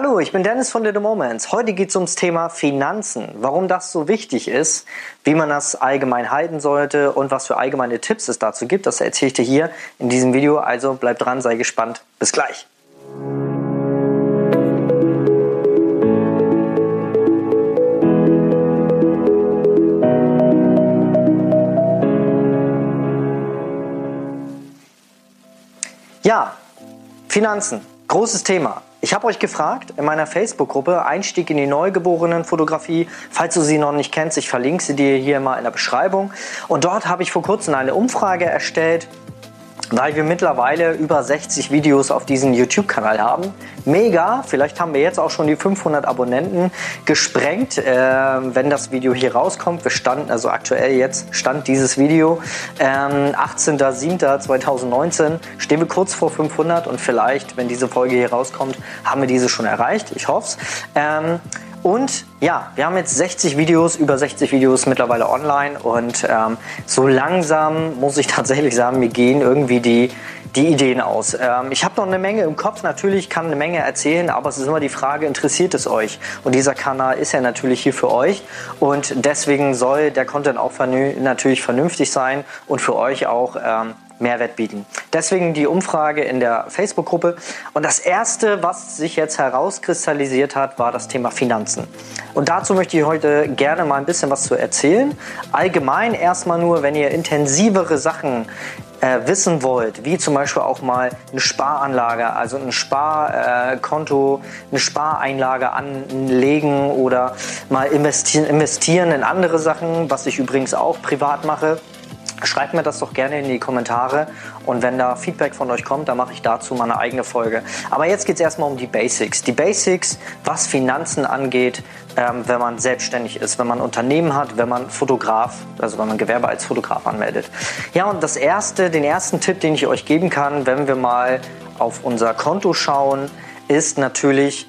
Hallo, ich bin Dennis von The Moments. Heute geht es ums Thema Finanzen, warum das so wichtig ist, wie man das allgemein halten sollte und was für allgemeine Tipps es dazu gibt. Das erzähle ich dir hier in diesem Video. Also bleib dran, sei gespannt. Bis gleich. Ja, Finanzen, großes Thema. Ich habe euch gefragt in meiner Facebook-Gruppe Einstieg in die Neugeborenen-Fotografie. Falls du sie noch nicht kennst, ich verlinke sie dir hier mal in der Beschreibung. Und dort habe ich vor kurzem eine Umfrage erstellt, weil wir mittlerweile über 60 Videos auf diesem YouTube-Kanal haben. Mega, vielleicht haben wir jetzt auch schon die 500 Abonnenten gesprengt, äh, wenn das Video hier rauskommt. Wir standen, also aktuell jetzt stand dieses Video, ähm, 18.07.2019, stehen wir kurz vor 500 und vielleicht, wenn diese Folge hier rauskommt, haben wir diese schon erreicht. Ich hoffe es. Ähm, und ja, wir haben jetzt 60 Videos, über 60 Videos mittlerweile online und ähm, so langsam muss ich tatsächlich sagen, mir gehen irgendwie die, die Ideen aus. Ähm, ich habe noch eine Menge im Kopf, natürlich kann eine Menge erzählen, aber es ist immer die Frage, interessiert es euch? Und dieser Kanal ist ja natürlich hier für euch und deswegen soll der Content auch natürlich vernünftig sein und für euch auch ähm, Mehrwert bieten. Deswegen die Umfrage in der Facebook-Gruppe. Und das Erste, was sich jetzt herauskristallisiert hat, war das Thema Finanzen. Und dazu möchte ich heute gerne mal ein bisschen was zu erzählen. Allgemein erstmal nur, wenn ihr intensivere Sachen äh, wissen wollt, wie zum Beispiel auch mal eine Sparanlage, also ein Sparkonto, eine Spareinlage anlegen oder mal investieren in andere Sachen, was ich übrigens auch privat mache Schreibt mir das doch gerne in die Kommentare und wenn da Feedback von euch kommt, dann mache ich dazu mal eine eigene Folge. Aber jetzt geht es erstmal um die Basics. Die Basics, was Finanzen angeht, ähm, wenn man selbstständig ist, wenn man Unternehmen hat, wenn man Fotograf, also wenn man Gewerbe als Fotograf anmeldet. Ja, und das erste, den ersten Tipp, den ich euch geben kann, wenn wir mal auf unser Konto schauen, ist natürlich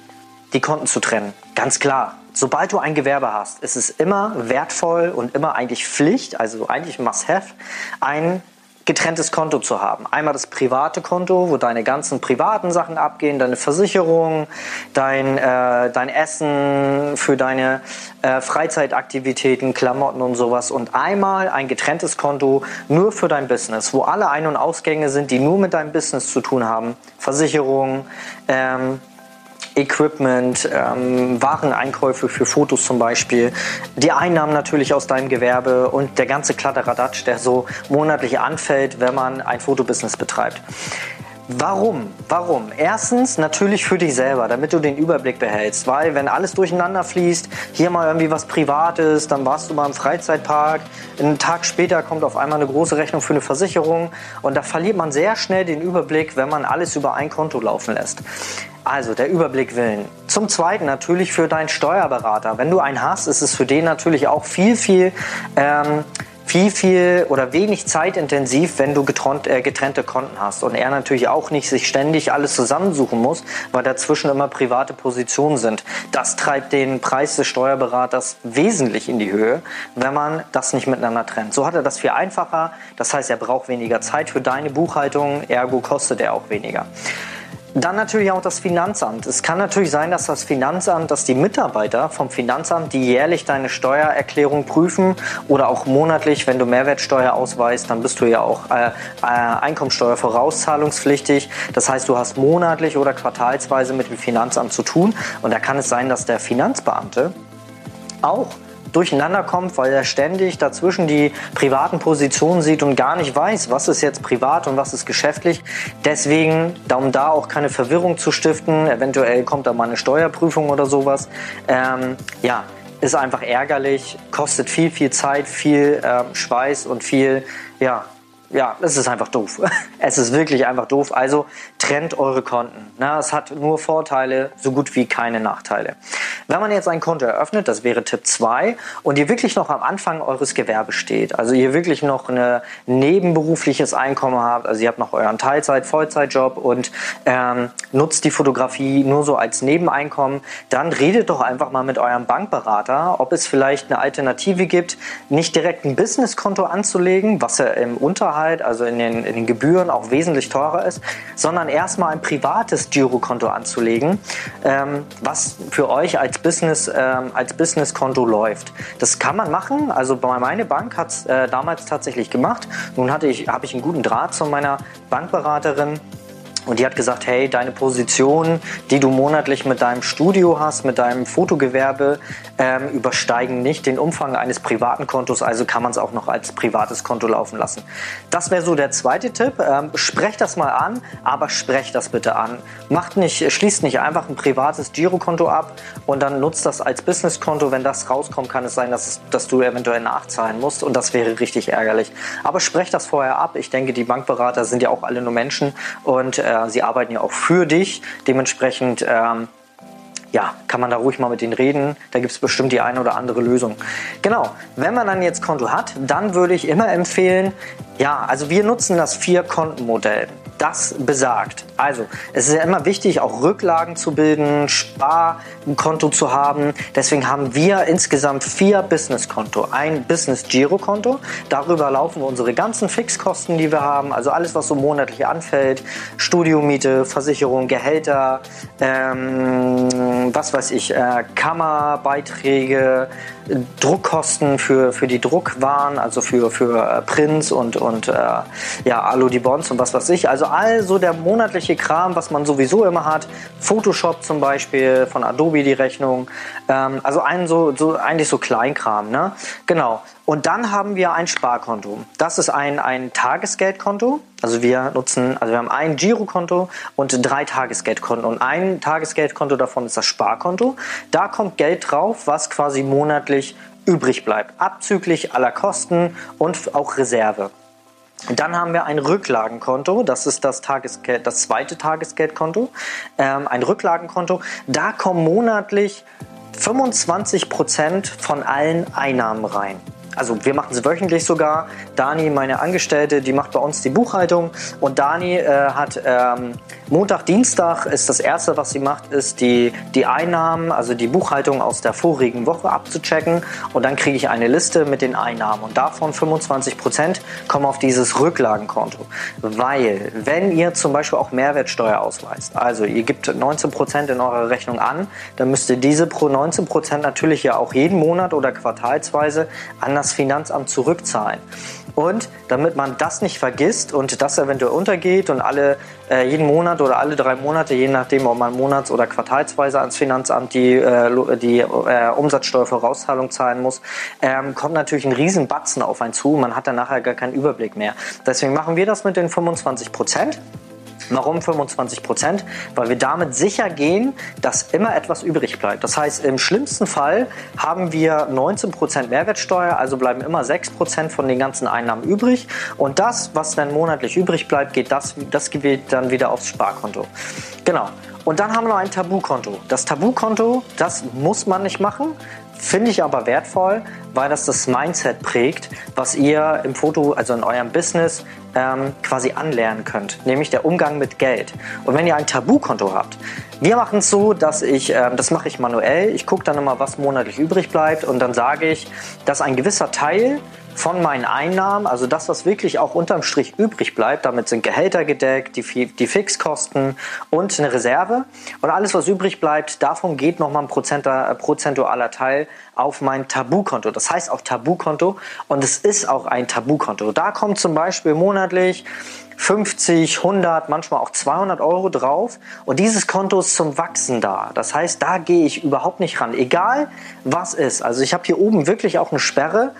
die Konten zu trennen. Ganz klar, sobald du ein Gewerbe hast, ist es immer wertvoll und immer eigentlich Pflicht, also eigentlich must-have, ein getrenntes Konto zu haben. Einmal das private Konto, wo deine ganzen privaten Sachen abgehen, deine Versicherung, dein, äh, dein Essen für deine äh, Freizeitaktivitäten, Klamotten und sowas. Und einmal ein getrenntes Konto nur für dein Business, wo alle Ein- und Ausgänge sind, die nur mit deinem Business zu tun haben. Versicherung, ähm, Equipment, ähm, Wareneinkäufe für Fotos zum Beispiel, die Einnahmen natürlich aus deinem Gewerbe und der ganze Kladderadatsch, der so monatlich anfällt, wenn man ein Fotobusiness betreibt. Warum? Warum? Erstens natürlich für dich selber, damit du den Überblick behältst, weil wenn alles durcheinander fließt, hier mal irgendwie was Privates, dann warst du mal im Freizeitpark, einen Tag später kommt auf einmal eine große Rechnung für eine Versicherung und da verliert man sehr schnell den Überblick, wenn man alles über ein Konto laufen lässt. Also der Überblick willen. Zum Zweiten natürlich für deinen Steuerberater. Wenn du einen hast, ist es für den natürlich auch viel, viel ähm, viel, viel oder wenig zeitintensiv, wenn du getrennt, äh, getrennte Konten hast. Und er natürlich auch nicht sich ständig alles zusammensuchen muss, weil dazwischen immer private Positionen sind. Das treibt den Preis des Steuerberaters wesentlich in die Höhe, wenn man das nicht miteinander trennt. So hat er das viel einfacher. Das heißt, er braucht weniger Zeit für deine Buchhaltung, ergo kostet er auch weniger. Dann natürlich auch das Finanzamt. Es kann natürlich sein, dass das Finanzamt, dass die Mitarbeiter vom Finanzamt, die jährlich deine Steuererklärung prüfen oder auch monatlich, wenn du Mehrwertsteuer ausweist, dann bist du ja auch äh, äh, Einkommensteuer vorauszahlungspflichtig. Das heißt, du hast monatlich oder quartalsweise mit dem Finanzamt zu tun. Und da kann es sein, dass der Finanzbeamte auch durcheinander kommt, weil er ständig dazwischen die privaten Positionen sieht und gar nicht weiß, was ist jetzt privat und was ist geschäftlich. Deswegen, um da auch keine Verwirrung zu stiften, eventuell kommt da mal eine Steuerprüfung oder sowas. Ähm, ja, ist einfach ärgerlich, kostet viel, viel Zeit, viel äh, Schweiß und viel, ja, ja, es ist einfach doof. Es ist wirklich einfach doof. Also trennt eure Konten. Na, es hat nur Vorteile, so gut wie keine Nachteile. Wenn man jetzt ein Konto eröffnet, das wäre Tipp 2, und ihr wirklich noch am Anfang eures Gewerbes steht, also ihr wirklich noch ein nebenberufliches Einkommen habt, also ihr habt noch euren Teilzeit-, Vollzeitjob und ähm, nutzt die Fotografie nur so als Nebeneinkommen, dann redet doch einfach mal mit eurem Bankberater, ob es vielleicht eine Alternative gibt, nicht direkt ein Businesskonto anzulegen, was er im Unterhalt Sicherheit, also in den, in den Gebühren auch wesentlich teurer ist, sondern erstmal ein privates Girokonto anzulegen, ähm, was für euch als Business ähm, als Businesskonto läuft. Das kann man machen. Also meine Bank hat es äh, damals tatsächlich gemacht. Nun hatte ich habe ich einen guten Draht zu meiner Bankberaterin und die hat gesagt, hey, deine Position, die du monatlich mit deinem Studio hast, mit deinem Fotogewerbe, ähm, übersteigen nicht den Umfang eines privaten Kontos, also kann man es auch noch als privates Konto laufen lassen. Das wäre so der zweite Tipp. Ähm, sprecht das mal an, aber sprecht das bitte an. Macht nicht, schließt nicht einfach ein privates Girokonto ab und dann nutzt das als Businesskonto. Wenn das rauskommt, kann es sein, dass, es, dass du eventuell nachzahlen musst und das wäre richtig ärgerlich. Aber sprecht das vorher ab. Ich denke, die Bankberater sind ja auch alle nur Menschen und äh, äh, sie arbeiten ja auch für dich. Dementsprechend ähm, ja, kann man da ruhig mal mit denen reden. Da gibt es bestimmt die eine oder andere Lösung. Genau, wenn man dann jetzt Konto hat, dann würde ich immer empfehlen, ja, also wir nutzen das Vier-Konten-Modell das besagt. Also, es ist ja immer wichtig, auch Rücklagen zu bilden, Sparkonto zu haben. Deswegen haben wir insgesamt vier Businesskonto. Ein Business-Giro-Konto. Darüber laufen unsere ganzen Fixkosten, die wir haben. Also alles, was so monatlich anfällt. Studiomiete, Versicherung, Gehälter, ähm, was weiß ich, äh, Kammerbeiträge, Druckkosten für, für die Druckwaren, also für, für äh, Prints und, und äh, ja, Alu-Bonds und was weiß ich. Also all so der monatliche Kram, was man sowieso immer hat. Photoshop zum Beispiel, von Adobe die Rechnung. Ähm, also ein so, so, eigentlich so Kleinkram. Ne? Genau. Und dann haben wir ein Sparkonto. Das ist ein, ein Tagesgeldkonto. Also wir nutzen, also wir haben ein Girokonto und drei Tagesgeldkonten. Und ein Tagesgeldkonto davon ist das Sparkonto. Da kommt Geld drauf, was quasi monatlich übrig bleibt. Abzüglich aller Kosten und auch Reserve. Dann haben wir ein Rücklagenkonto, das ist das, Tagesgeld, das zweite Tagesgeldkonto, ähm, ein Rücklagenkonto. Da kommen monatlich 25 Prozent von allen Einnahmen rein also wir machen es wöchentlich sogar. Dani, meine Angestellte, die macht bei uns die Buchhaltung. Und Dani äh, hat ähm, Montag, Dienstag ist das erste, was sie macht, ist die, die Einnahmen, also die Buchhaltung aus der vorigen Woche abzuchecken. Und dann kriege ich eine Liste mit den Einnahmen. Und davon 25 Prozent kommen auf dieses Rücklagenkonto, weil wenn ihr zum Beispiel auch Mehrwertsteuer ausweist, also ihr gebt 19 Prozent in eurer Rechnung an, dann müsst ihr diese pro 19 Prozent natürlich ja auch jeden Monat oder quartalsweise an das Finanzamt zurückzahlen. Und damit man das nicht vergisst und das eventuell untergeht und alle äh, jeden Monat oder alle drei Monate, je nachdem, ob man monats- oder quartalsweise ans Finanzamt die, äh, die äh, Umsatzsteuervorauszahlung zahlen muss, ähm, kommt natürlich ein Riesenbatzen auf einen zu. Man hat dann nachher gar keinen Überblick mehr. Deswegen machen wir das mit den 25 Prozent. Warum 25 Prozent? Weil wir damit sicher gehen, dass immer etwas übrig bleibt. Das heißt, im schlimmsten Fall haben wir 19 Prozent Mehrwertsteuer, also bleiben immer 6 Prozent von den ganzen Einnahmen übrig. Und das, was dann monatlich übrig bleibt, geht das, das geht dann wieder aufs Sparkonto. Genau. Und dann haben wir noch ein Tabukonto. Das Tabukonto, das muss man nicht machen. Finde ich aber wertvoll, weil das das Mindset prägt, was ihr im Foto, also in eurem Business, ähm, quasi anlernen könnt, nämlich der Umgang mit Geld. Und wenn ihr ein Tabukonto habt, wir machen es so, dass ich, ähm, das mache ich manuell, ich gucke dann immer, was monatlich übrig bleibt und dann sage ich, dass ein gewisser Teil von meinen Einnahmen, also das, was wirklich auch unterm Strich übrig bleibt, damit sind Gehälter gedeckt, die, die Fixkosten und eine Reserve. Und alles, was übrig bleibt, davon geht nochmal ein äh, prozentualer Teil auf mein Tabukonto. Das heißt auch Tabukonto und es ist auch ein Tabukonto. Da kommt zum Beispiel monatlich 50, 100, manchmal auch 200 Euro drauf und dieses Konto ist zum Wachsen da. Das heißt, da gehe ich überhaupt nicht ran, egal was ist. Also ich habe hier oben wirklich auch eine Sperre,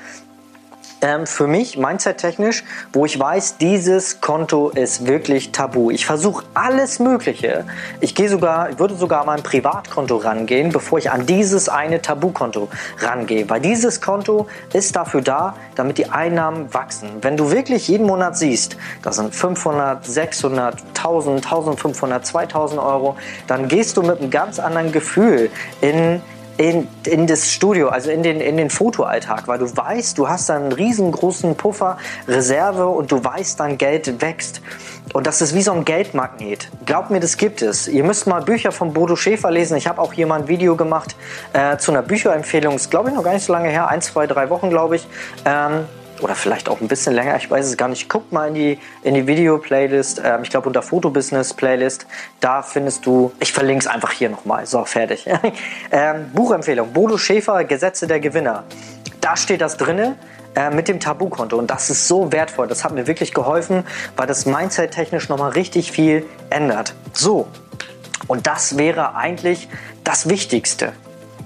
ähm, für mich, mindset-technisch, wo ich weiß, dieses Konto ist wirklich tabu. Ich versuche alles Mögliche. Ich gehe sogar, ich würde sogar mein Privatkonto rangehen, bevor ich an dieses eine Tabukonto rangehe. Weil dieses Konto ist dafür da, damit die Einnahmen wachsen. Wenn du wirklich jeden Monat siehst, das sind 500, 600, 1000, 1500, 2000 Euro, dann gehst du mit einem ganz anderen Gefühl in in, in das Studio, also in den, in den Fotoalltag, weil du weißt, du hast einen riesengroßen Puffer, Reserve und du weißt, dein Geld wächst. Und das ist wie so ein Geldmagnet. Glaubt mir, das gibt es. Ihr müsst mal Bücher von Bodo Schäfer lesen. Ich habe auch hier mal ein Video gemacht äh, zu einer Bücherempfehlung. Ist, glaube ich, noch gar nicht so lange her. Ein, zwei, drei Wochen, glaube ich. Ähm, oder vielleicht auch ein bisschen länger, ich weiß es gar nicht. Guck mal in die, in die Video-Playlist, ähm, ich glaube unter Fotobusiness-Playlist, da findest du, ich verlinke es einfach hier nochmal, so, fertig. ähm, Buchempfehlung, Bodo Schäfer, Gesetze der Gewinner. Da steht das drinne äh, mit dem Tabu-Konto und das ist so wertvoll, das hat mir wirklich geholfen, weil das Mindset technisch nochmal richtig viel ändert. So, und das wäre eigentlich das Wichtigste.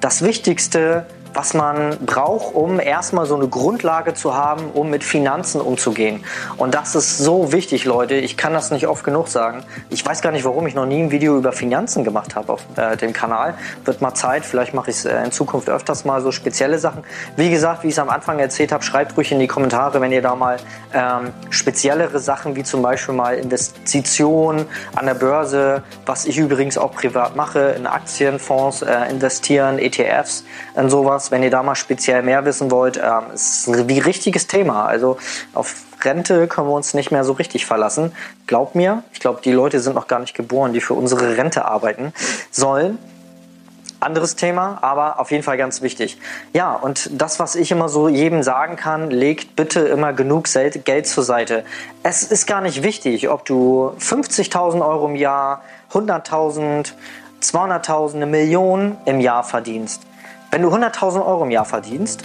Das Wichtigste was man braucht, um erstmal so eine Grundlage zu haben, um mit Finanzen umzugehen. Und das ist so wichtig, Leute. Ich kann das nicht oft genug sagen. Ich weiß gar nicht, warum ich noch nie ein Video über Finanzen gemacht habe auf äh, dem Kanal. Wird mal Zeit. Vielleicht mache ich es äh, in Zukunft öfters mal so spezielle Sachen. Wie gesagt, wie ich es am Anfang erzählt habe, schreibt ruhig in die Kommentare, wenn ihr da mal ähm, speziellere Sachen wie zum Beispiel mal Investitionen an der Börse, was ich übrigens auch privat mache, in Aktienfonds äh, investieren, ETFs, und sowas was, wenn ihr da mal speziell mehr wissen wollt. Ähm, ist ein richtiges Thema. Also auf Rente können wir uns nicht mehr so richtig verlassen. Glaubt mir, ich glaube, die Leute sind noch gar nicht geboren, die für unsere Rente arbeiten sollen. Anderes Thema, aber auf jeden Fall ganz wichtig. Ja, und das, was ich immer so jedem sagen kann, legt bitte immer genug Geld zur Seite. Es ist gar nicht wichtig, ob du 50.000 Euro im Jahr, 100.000, 200.000, eine Million im Jahr verdienst. Wenn du 100.000 Euro im Jahr verdienst,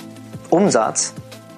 Umsatz,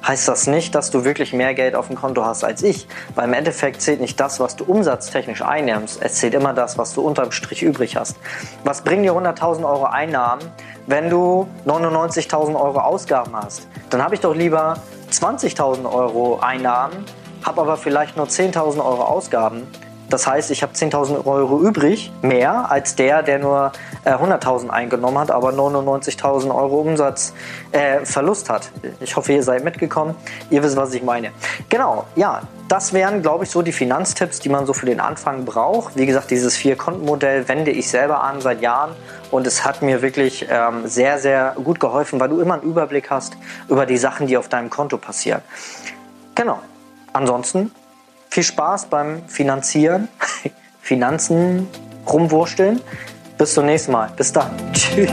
heißt das nicht, dass du wirklich mehr Geld auf dem Konto hast als ich. Weil im Endeffekt zählt nicht das, was du umsatztechnisch einnimmst. Es zählt immer das, was du unterm Strich übrig hast. Was bringen dir 100.000 Euro Einnahmen, wenn du 99.000 Euro Ausgaben hast? Dann habe ich doch lieber 20.000 Euro Einnahmen, habe aber vielleicht nur 10.000 Euro Ausgaben das heißt, ich habe 10.000 Euro übrig, mehr als der, der nur äh, 100.000 eingenommen hat, aber 99.000 Euro Umsatzverlust äh, hat. Ich hoffe, ihr seid mitgekommen. Ihr wisst, was ich meine. Genau, ja, das wären, glaube ich, so die Finanztipps, die man so für den Anfang braucht. Wie gesagt, dieses Vier-Konten-Modell wende ich selber an seit Jahren und es hat mir wirklich ähm, sehr, sehr gut geholfen, weil du immer einen Überblick hast über die Sachen, die auf deinem Konto passieren. Genau. Ansonsten viel Spaß beim Finanzieren, Finanzen rumwursteln. Bis zum nächsten Mal. Bis dann. Tschüss.